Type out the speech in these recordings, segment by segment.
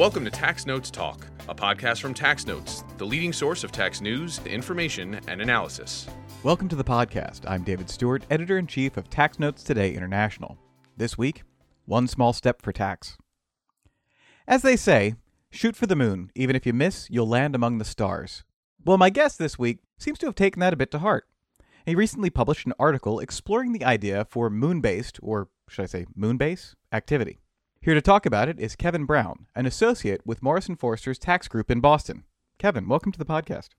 Welcome to Tax Notes Talk, a podcast from Tax Notes, the leading source of tax news, information, and analysis. Welcome to the podcast. I'm David Stewart, editor in chief of Tax Notes Today International. This week, one small step for tax. As they say, shoot for the moon. Even if you miss, you'll land among the stars. Well, my guest this week seems to have taken that a bit to heart. He recently published an article exploring the idea for moon based, or should I say moon base, activity. Here to talk about it is Kevin Brown, an associate with Morrison Foerster's tax group in Boston. Kevin, welcome to the podcast.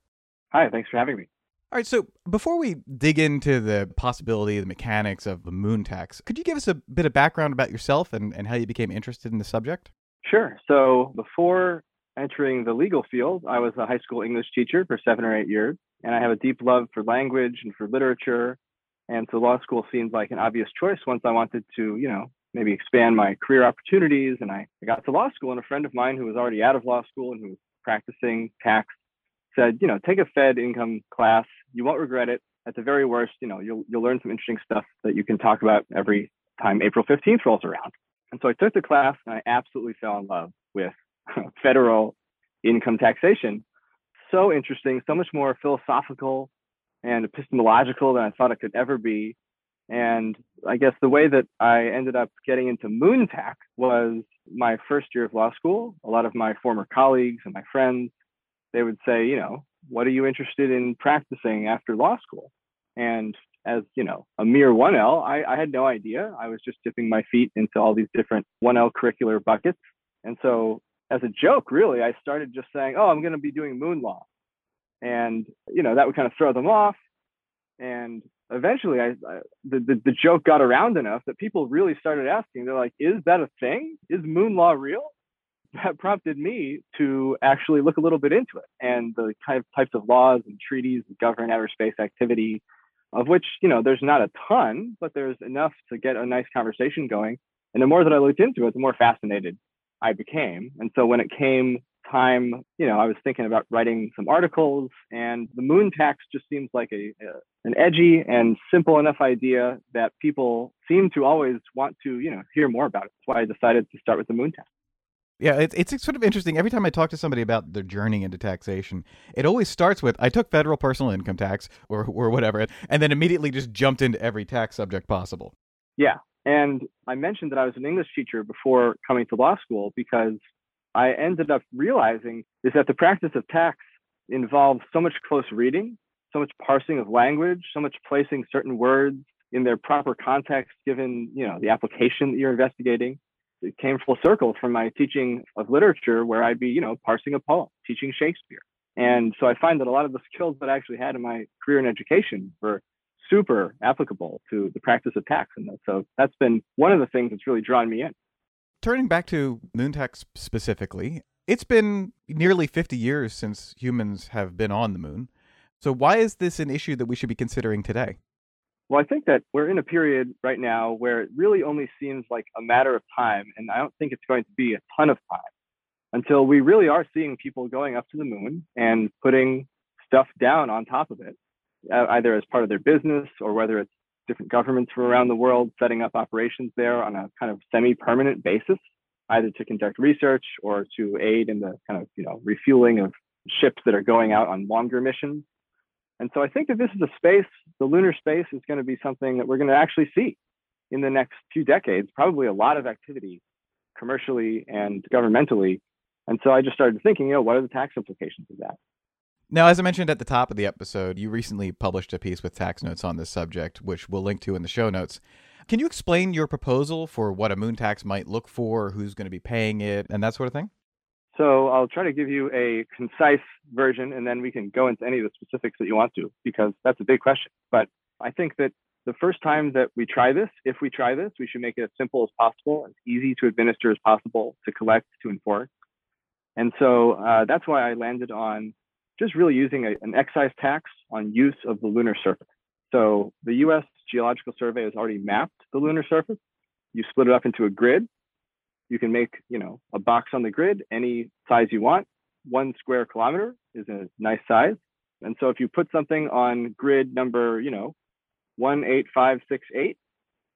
Hi, thanks for having me. All right, so before we dig into the possibility, the mechanics of the moon tax, could you give us a bit of background about yourself and, and how you became interested in the subject? Sure. So before entering the legal field, I was a high school English teacher for seven or eight years, and I have a deep love for language and for literature. And so law school seemed like an obvious choice once I wanted to, you know, maybe expand my career opportunities. And I, I got to law school, and a friend of mine who was already out of law school and who was practicing tax said, you know, take a Fed income class. You won't regret it. At the very worst, you know, you'll you'll learn some interesting stuff that you can talk about every time April 15th rolls around. And so I took the class and I absolutely fell in love with federal income taxation. So interesting, so much more philosophical and epistemological than I thought it could ever be. And I guess the way that I ended up getting into moon tax was my first year of law school. A lot of my former colleagues and my friends, they would say, you know, what are you interested in practicing after law school? And as you know, a mere 1L, I, I had no idea. I was just dipping my feet into all these different 1L curricular buckets. And so, as a joke, really, I started just saying, oh, I'm going to be doing moon law. And, you know, that would kind of throw them off. And eventually I, I the, the, the joke got around enough that people really started asking they're like is that a thing? Is moon law real? That prompted me to actually look a little bit into it. And the kind of types of laws and treaties that govern outer space activity of which you know there's not a ton but there's enough to get a nice conversation going. And the more that i looked into it the more fascinated i became. And so when it came time, you know, I was thinking about writing some articles, and the moon tax just seems like a, a, an edgy and simple enough idea that people seem to always want to, you know, hear more about it. That's why I decided to start with the moon tax. Yeah, it's it's sort of interesting. Every time I talk to somebody about their journey into taxation, it always starts with I took federal personal income tax or or whatever, and then immediately just jumped into every tax subject possible. Yeah, and I mentioned that I was an English teacher before coming to law school because I ended up realizing is that the practice of tax involves so much close reading, so much parsing of language, so much placing certain words in their proper context given, you know, the application that you're investigating. It came full circle from my teaching of literature where I'd be, you know, parsing a poem, teaching Shakespeare. And so I find that a lot of the skills that I actually had in my career in education were super applicable to the practice of tax. And so that's been one of the things that's really drawn me in turning back to moon tax specifically, it's been nearly 50 years since humans have been on the moon. So, why is this an issue that we should be considering today? Well, I think that we're in a period right now where it really only seems like a matter of time, and I don't think it's going to be a ton of time until we really are seeing people going up to the moon and putting stuff down on top of it, either as part of their business or whether it's different governments from around the world setting up operations there on a kind of semi-permanent basis, either to conduct research or to aid in the kind of you know refueling of ships that are going out on longer missions. And so I think that this is a space, the lunar space is going to be something that we're going to actually see in the next few decades, probably a lot of activity commercially and governmentally. And so I just started thinking, you know, what are the tax implications of that? Now, as I mentioned at the top of the episode, you recently published a piece with tax notes on this subject, which we'll link to in the show notes. Can you explain your proposal for what a moon tax might look for, who's going to be paying it, and that sort of thing? So I'll try to give you a concise version, and then we can go into any of the specifics that you want to, because that's a big question. But I think that the first time that we try this, if we try this, we should make it as simple as possible, as easy to administer as possible, to collect, to enforce. And so uh, that's why I landed on just really using a, an excise tax on use of the lunar surface. So the US Geological Survey has already mapped the lunar surface. You split it up into a grid. You can make, you know, a box on the grid any size you want. One square kilometer is a nice size. And so if you put something on grid number, you know, 18568,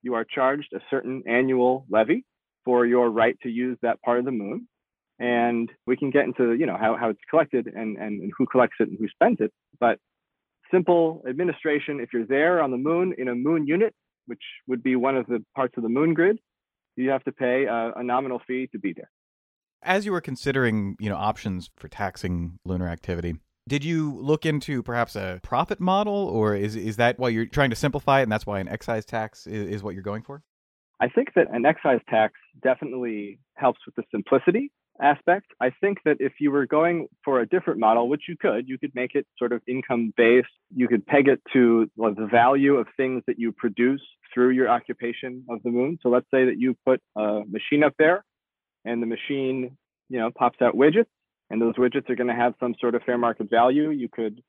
you are charged a certain annual levy for your right to use that part of the moon. And we can get into, you know, how, how it's collected and, and, and who collects it and who spends it. But simple administration, if you're there on the moon in a moon unit, which would be one of the parts of the moon grid, you have to pay a, a nominal fee to be there. As you were considering, you know, options for taxing lunar activity, did you look into perhaps a profit model, or is is that why you're trying to simplify it, and that's why an excise tax is, is what you're going for? I think that an excise tax definitely helps with the simplicity aspect. I think that if you were going for a different model, which you could, you could make it sort of income based. You could peg it to the value of things that you produce through your occupation of the moon. So let's say that you put a machine up there and the machine, you know, pops out widgets and those widgets are going to have some sort of fair market value. You could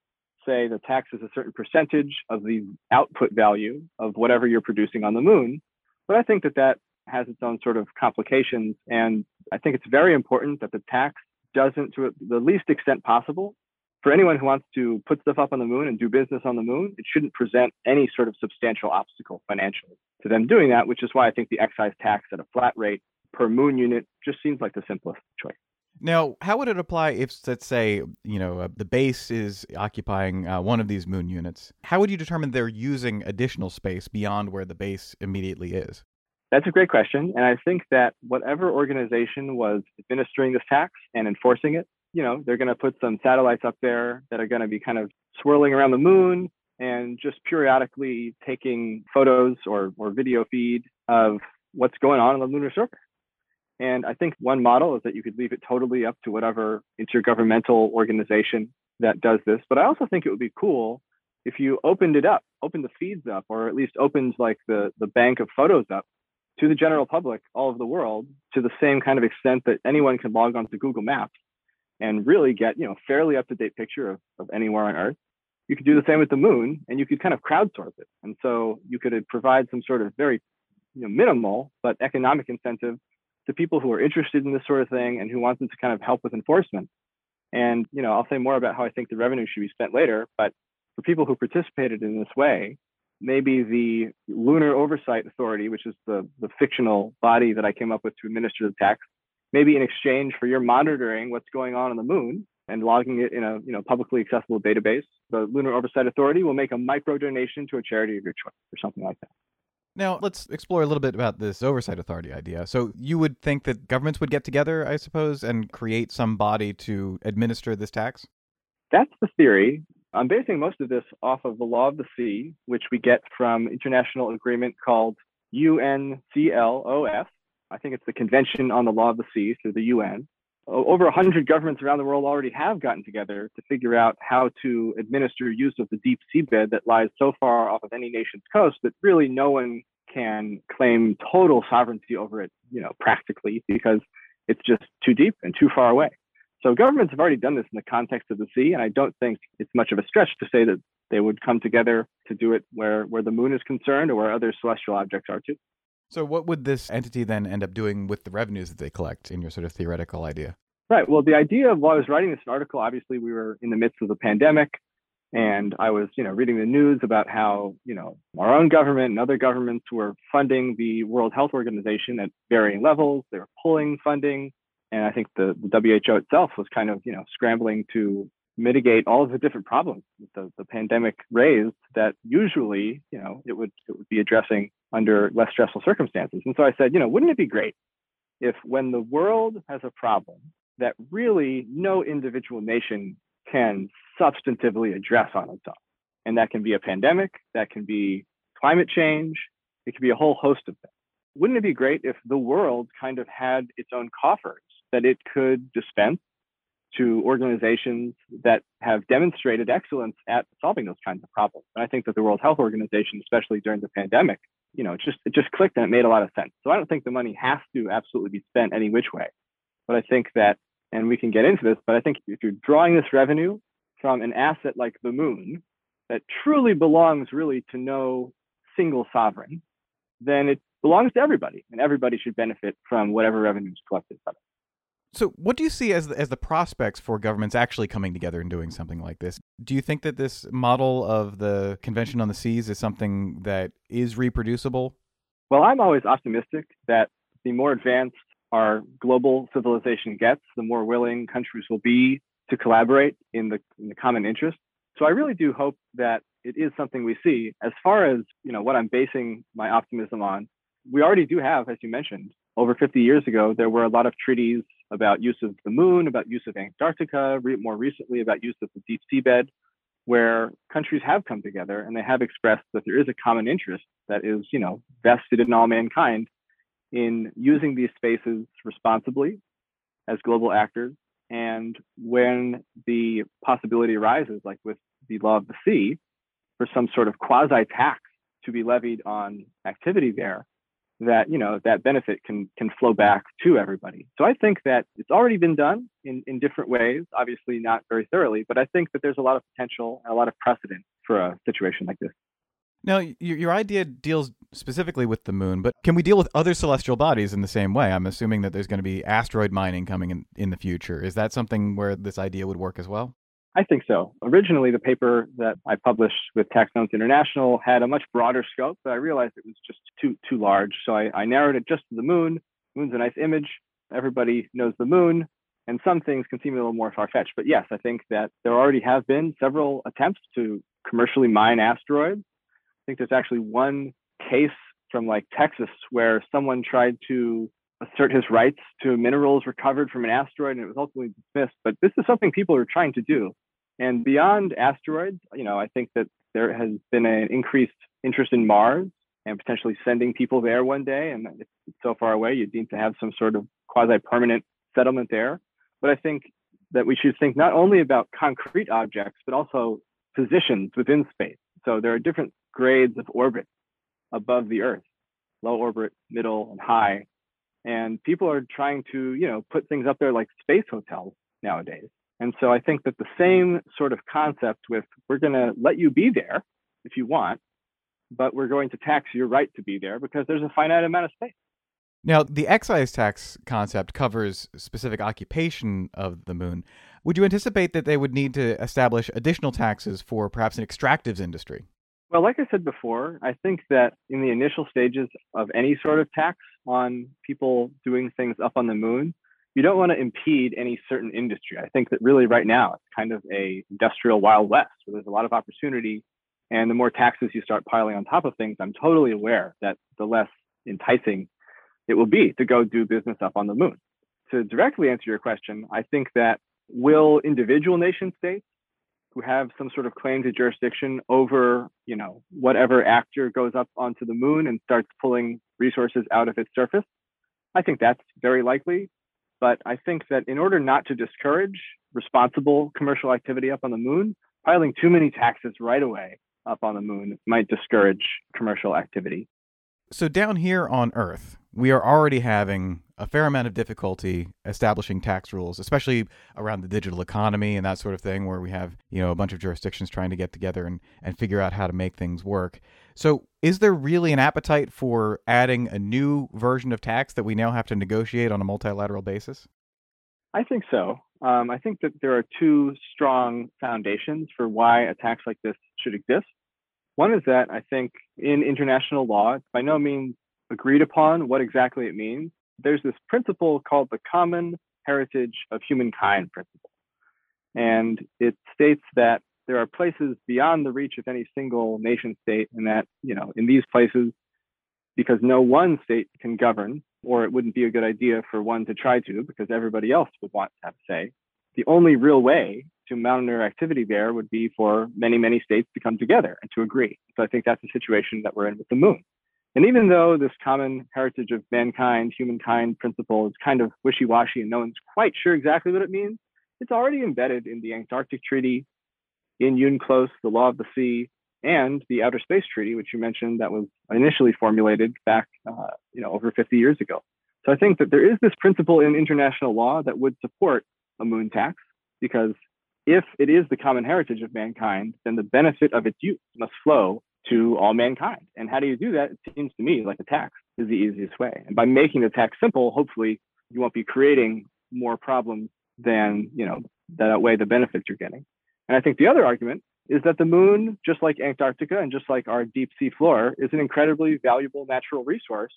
say the tax is a certain percentage of the output value of whatever you're producing on the moon. But I think that that has its own sort of complications. And I think it's very important that the tax doesn't, to the least extent possible, for anyone who wants to put stuff up on the moon and do business on the moon, it shouldn't present any sort of substantial obstacle financially to them doing that, which is why I think the excise tax at a flat rate per moon unit just seems like the simplest choice. Now, how would it apply if, let's say, you know, uh, the base is occupying uh, one of these moon units? How would you determine they're using additional space beyond where the base immediately is? That's a great question. And I think that whatever organization was administering this tax and enforcing it, you know, they're going to put some satellites up there that are going to be kind of swirling around the moon and just periodically taking photos or, or video feed of what's going on in the lunar surface. And I think one model is that you could leave it totally up to whatever intergovernmental organization that does this. But I also think it would be cool if you opened it up, opened the feeds up, or at least opened like the, the bank of photos up to the general public all over the world to the same kind of extent that anyone can log on to Google Maps and really get, you know, fairly up to date picture of, of anywhere on Earth. You could do the same with the moon and you could kind of crowdsource it. And so you could uh, provide some sort of very you know, minimal but economic incentive to people who are interested in this sort of thing and who want them to kind of help with enforcement. And you know, I'll say more about how I think the revenue should be spent later. But for people who participated in this way, maybe the Lunar Oversight Authority, which is the, the fictional body that I came up with to administer the tax, maybe in exchange for your monitoring what's going on on the moon and logging it in a you know publicly accessible database, the Lunar Oversight Authority will make a micro donation to a charity of your choice or something like that. Now, let's explore a little bit about this oversight authority idea. So, you would think that governments would get together, I suppose, and create some body to administer this tax? That's the theory. I'm basing most of this off of the law of the sea, which we get from international agreement called UNCLOS. I think it's the Convention on the Law of the Sea through the UN. Over 100 governments around the world already have gotten together to figure out how to administer use of the deep seabed that lies so far off of any nation's coast that really no one can claim total sovereignty over it, you know, practically because it's just too deep and too far away. So governments have already done this in the context of the sea, and I don't think it's much of a stretch to say that they would come together to do it where where the moon is concerned or where other celestial objects are too. So what would this entity then end up doing with the revenues that they collect in your sort of theoretical idea? Right. Well, the idea of while I was writing this article, obviously we were in the midst of the pandemic and I was, you know, reading the news about how, you know, our own government and other governments were funding the World Health Organization at varying levels. They were pulling funding. And I think the, the WHO itself was kind of, you know, scrambling to mitigate all of the different problems that the, the pandemic raised that usually, you know, it would it would be addressing under less stressful circumstances. And so I said, you know, wouldn't it be great if when the world has a problem that really no individual nation can substantively address on its own, and that can be a pandemic, that can be climate change, it could be a whole host of things. Wouldn't it be great if the world kind of had its own coffers that it could dispense to organizations that have demonstrated excellence at solving those kinds of problems? And I think that the World Health Organization, especially during the pandemic, you know, it just it just clicked and it made a lot of sense. So I don't think the money has to absolutely be spent any which way. But I think that, and we can get into this, but I think if you're drawing this revenue from an asset like the moon that truly belongs really to no single sovereign, then it belongs to everybody, and everybody should benefit from whatever revenue is collected from it. So, what do you see as the, as the prospects for governments actually coming together and doing something like this? Do you think that this model of the Convention on the Seas is something that is reproducible? Well, I'm always optimistic that the more advanced our global civilization gets, the more willing countries will be to collaborate in the, in the common interest. So I really do hope that it is something we see. As far as you know, what I'm basing my optimism on, we already do have, as you mentioned, over 50 years ago, there were a lot of treaties about use of the moon, about use of Antarctica, re- more recently about use of the deep seabed, where countries have come together and they have expressed that there is a common interest that is, you know, vested in all mankind in using these spaces responsibly as global actors. And when the possibility arises, like with the law of the sea, for some sort of quasi tax to be levied on activity there, that you know that benefit can can flow back to everybody. So I think that it's already been done in in different ways, obviously not very thoroughly, but I think that there's a lot of potential and a lot of precedent for a situation like this. Now, your, your idea deals specifically with the moon, but can we deal with other celestial bodies in the same way? I'm assuming that there's going to be asteroid mining coming in, in the future. Is that something where this idea would work as well? I think so. Originally, the paper that I published with Tax Notes International had a much broader scope, but I realized it was just too too large. So I, I narrowed it just to the moon. Moon's a nice image. Everybody knows the moon, and some things can seem a little more far fetched. But yes, I think that there already have been several attempts to commercially mine asteroids. I think there's actually one case from like Texas where someone tried to assert his rights to minerals recovered from an asteroid and it was ultimately dismissed. But this is something people are trying to do. And beyond asteroids, you know, I think that there has been an increased interest in Mars and potentially sending people there one day. And it's so far away, you'd need to have some sort of quasi permanent settlement there. But I think that we should think not only about concrete objects, but also positions within space. So there are different grades of orbit above the Earth low orbit, middle, and high. And people are trying to, you know, put things up there like space hotels nowadays. And so I think that the same sort of concept with we're going to let you be there if you want, but we're going to tax your right to be there because there's a finite amount of space. Now, the excise tax concept covers specific occupation of the moon. Would you anticipate that they would need to establish additional taxes for perhaps an extractives industry? Well, like I said before, I think that in the initial stages of any sort of tax on people doing things up on the moon, you don't want to impede any certain industry. I think that really right now it's kind of a industrial wild west where there's a lot of opportunity and the more taxes you start piling on top of things, I'm totally aware that the less enticing it will be to go do business up on the moon. To directly answer your question, I think that will individual nation states who have some sort of claim to jurisdiction over, you know, whatever actor goes up onto the moon and starts pulling resources out of its surface, I think that's very likely. But I think that in order not to discourage responsible commercial activity up on the moon, piling too many taxes right away up on the moon might discourage commercial activity. So, down here on Earth, we are already having a fair amount of difficulty establishing tax rules, especially around the digital economy and that sort of thing, where we have, you know, a bunch of jurisdictions trying to get together and, and figure out how to make things work. So, is there really an appetite for adding a new version of tax that we now have to negotiate on a multilateral basis? I think so. Um, I think that there are two strong foundations for why a tax like this should exist. One is that I think in international law, it's by no means agreed upon what exactly it means. There's this principle called the Common Heritage of Humankind principle. And it states that there are places beyond the reach of any single nation state, and that, you know, in these places, because no one state can govern, or it wouldn't be a good idea for one to try to, because everybody else would want to have a say. The only real way to monitor activity there would be for many, many states to come together and to agree. So I think that's the situation that we're in with the moon. And even though this common heritage of mankind, humankind principle is kind of wishy washy and no one's quite sure exactly what it means, it's already embedded in the Antarctic Treaty, in UNCLOS, the Law of the Sea, and the Outer Space Treaty, which you mentioned that was initially formulated back, uh, you know, over 50 years ago. So I think that there is this principle in international law that would support a moon tax, because if it is the common heritage of mankind, then the benefit of its use must flow to all mankind. And how do you do that? It seems to me like a tax is the easiest way. And by making the tax simple, hopefully you won't be creating more problems than, you know, that outweigh the benefits you're getting. And I think the other argument is that the moon, just like Antarctica and just like our deep sea floor, is an incredibly valuable natural resource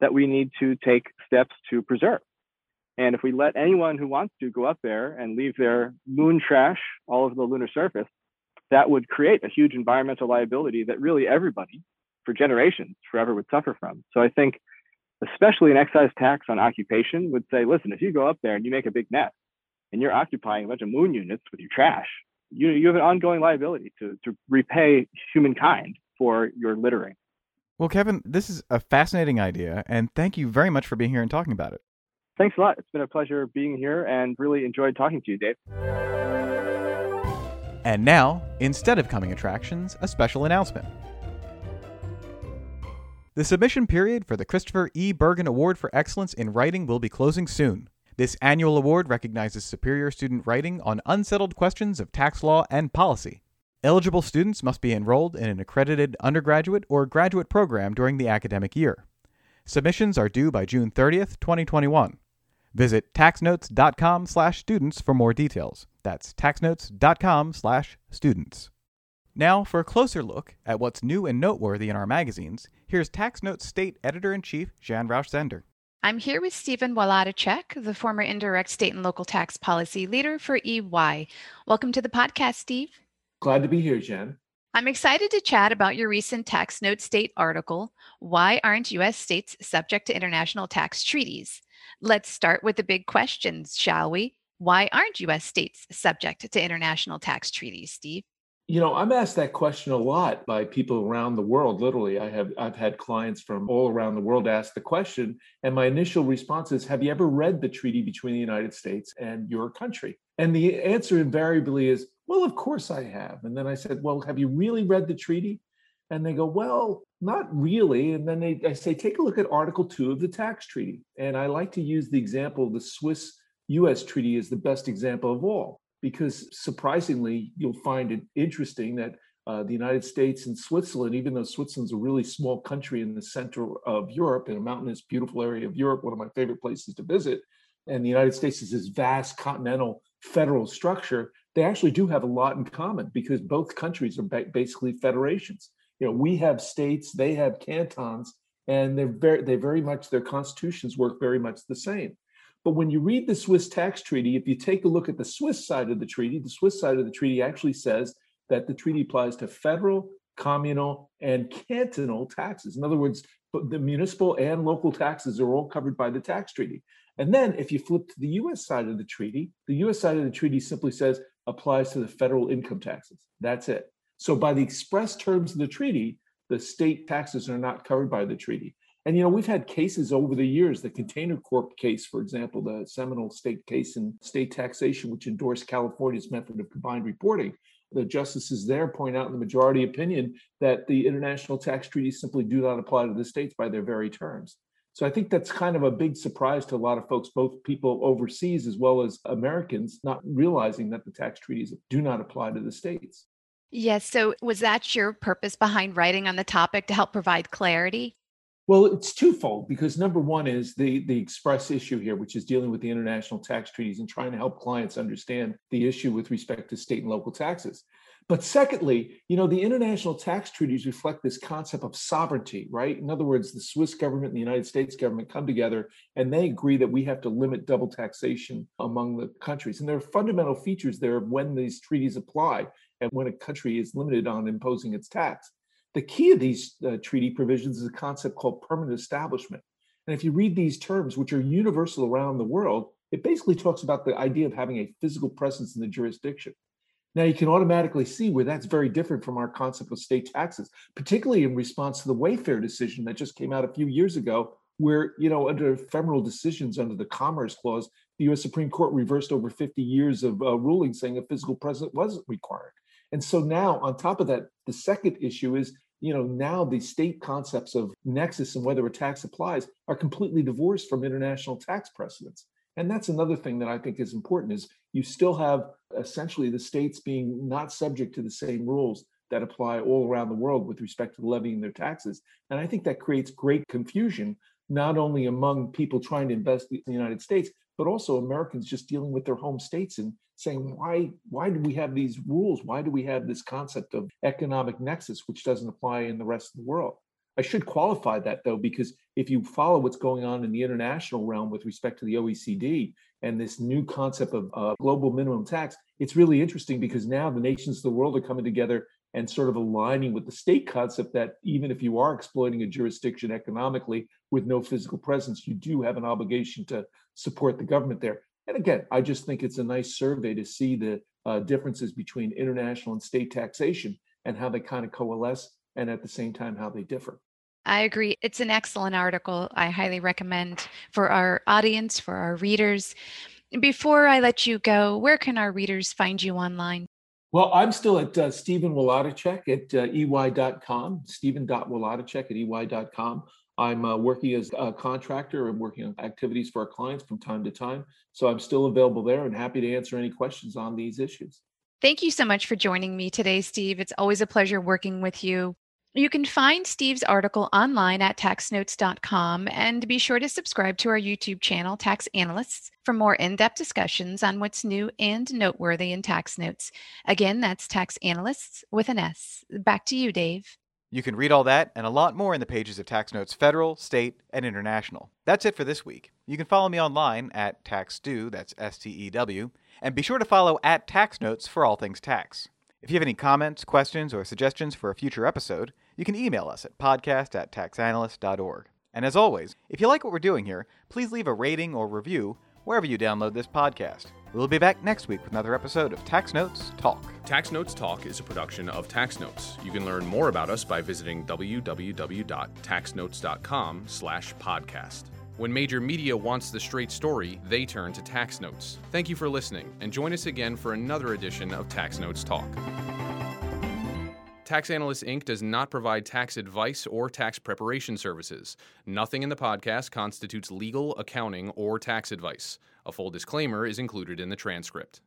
that we need to take steps to preserve. And if we let anyone who wants to go up there and leave their moon trash all over the lunar surface, that would create a huge environmental liability that really everybody for generations forever would suffer from. So I think, especially an excise tax on occupation would say, listen, if you go up there and you make a big mess and you're occupying a bunch of moon units with your trash, you, you have an ongoing liability to, to repay humankind for your littering. Well, Kevin, this is a fascinating idea, and thank you very much for being here and talking about it. Thanks a lot. It's been a pleasure being here and really enjoyed talking to you, Dave. And now, instead of coming attractions, a special announcement. The submission period for the Christopher E. Bergin Award for Excellence in Writing will be closing soon. This annual award recognizes superior student writing on unsettled questions of tax law and policy. Eligible students must be enrolled in an accredited undergraduate or graduate program during the academic year. Submissions are due by June 30th, 2021. Visit taxnotes.com/students for more details. That's taxnotes.com/students. Now, for a closer look at what's new and noteworthy in our magazines, here's TaxNotes State Editor-in-Chief Jan Rausch-Zender. I'm here with Stephen Wlodychak, the former indirect state and local tax policy leader for EY. Welcome to the podcast, Steve. Glad to be here, Jen. I'm excited to chat about your recent Tax Note State article, Why Aren't U.S. States Subject to International Tax Treaties? Let's start with the big questions, shall we? Why aren't U.S. states subject to international tax treaties, Steve? You know, I'm asked that question a lot by people around the world. Literally, I have I've had clients from all around the world ask the question, and my initial response is, "Have you ever read the treaty between the United States and your country?" And the answer invariably is, "Well, of course I have." And then I said, "Well, have you really read the treaty?" And they go, "Well, not really." And then they I say, "Take a look at Article 2 of the tax treaty." And I like to use the example of the Swiss US treaty is the best example of all because surprisingly, you'll find it interesting that uh, the United States and Switzerland, even though Switzerland's a really small country in the center of Europe, in a mountainous, beautiful area of Europe, one of my favorite places to visit, and the United States is this vast continental federal structure, they actually do have a lot in common because both countries are ba- basically federations. You know, we have states, they have cantons, and they're very, they very much their constitutions work very much the same. But when you read the Swiss tax treaty, if you take a look at the Swiss side of the treaty, the Swiss side of the treaty actually says that the treaty applies to federal, communal, and cantonal taxes. In other words, the municipal and local taxes are all covered by the tax treaty. And then if you flip to the US side of the treaty, the US side of the treaty simply says applies to the federal income taxes. That's it. So by the express terms of the treaty, the state taxes are not covered by the treaty. And you know, we've had cases over the years, the Container Corp case, for example, the seminal state case in state taxation, which endorsed California's method of combined reporting. The justices there point out in the majority opinion that the international tax treaties simply do not apply to the states by their very terms. So I think that's kind of a big surprise to a lot of folks, both people overseas as well as Americans, not realizing that the tax treaties do not apply to the states. Yes. So was that your purpose behind writing on the topic to help provide clarity? Well, it's twofold because number one is the the express issue here, which is dealing with the international tax treaties and trying to help clients understand the issue with respect to state and local taxes. But secondly, you know, the international tax treaties reflect this concept of sovereignty, right? In other words, the Swiss government and the United States government come together and they agree that we have to limit double taxation among the countries. And there are fundamental features there of when these treaties apply and when a country is limited on imposing its tax. The key of these uh, treaty provisions is a concept called permanent establishment. And if you read these terms, which are universal around the world, it basically talks about the idea of having a physical presence in the jurisdiction. Now, you can automatically see where that's very different from our concept of state taxes, particularly in response to the Wayfair decision that just came out a few years ago, where, you know, under ephemeral decisions under the Commerce Clause, the US Supreme Court reversed over 50 years of uh, ruling saying a physical presence wasn't required. And so now, on top of that, the second issue is, you know, now the state concepts of nexus and whether a tax applies are completely divorced from international tax precedents. And that's another thing that I think is important is you still have essentially the states being not subject to the same rules that apply all around the world with respect to levying their taxes. And I think that creates great confusion, not only among people trying to invest in the United States, but also Americans just dealing with their home states and saying why why do we have these rules? Why do we have this concept of economic nexus which doesn't apply in the rest of the world? I should qualify that though, because if you follow what's going on in the international realm with respect to the OECD and this new concept of uh, global minimum tax, it's really interesting because now the nations of the world are coming together and sort of aligning with the state concept that even if you are exploiting a jurisdiction economically with no physical presence, you do have an obligation to support the government there. And again, I just think it's a nice survey to see the uh, differences between international and state taxation and how they kind of coalesce and at the same time how they differ. I agree. It's an excellent article. I highly recommend for our audience, for our readers. Before I let you go, where can our readers find you online? Well, I'm still at uh, Stephen Wlodychak at uh, ey.com, stephen.wlodychak at ey.com. I'm uh, working as a contractor and working on activities for our clients from time to time. So I'm still available there and happy to answer any questions on these issues. Thank you so much for joining me today, Steve. It's always a pleasure working with you. You can find Steve's article online at taxnotes.com and be sure to subscribe to our YouTube channel, Tax Analysts, for more in depth discussions on what's new and noteworthy in tax notes. Again, that's Tax Analysts with an S. Back to you, Dave. You can read all that and a lot more in the pages of Tax Notes Federal, State, and International. That's it for this week. You can follow me online at TaxStew, that's S T E W, and be sure to follow at Tax Notes for all things tax. If you have any comments, questions, or suggestions for a future episode, you can email us at podcast at taxanalyst.org. And as always, if you like what we're doing here, please leave a rating or review wherever you download this podcast. We'll be back next week with another episode of Tax Notes Talk. Tax Notes Talk is a production of Tax Notes. You can learn more about us by visiting www.taxnotes.com slash podcast. When major media wants the straight story, they turn to Tax Notes. Thank you for listening, and join us again for another edition of Tax Notes Talk. Tax Analyst Inc. does not provide tax advice or tax preparation services. Nothing in the podcast constitutes legal, accounting, or tax advice. A full disclaimer is included in the transcript.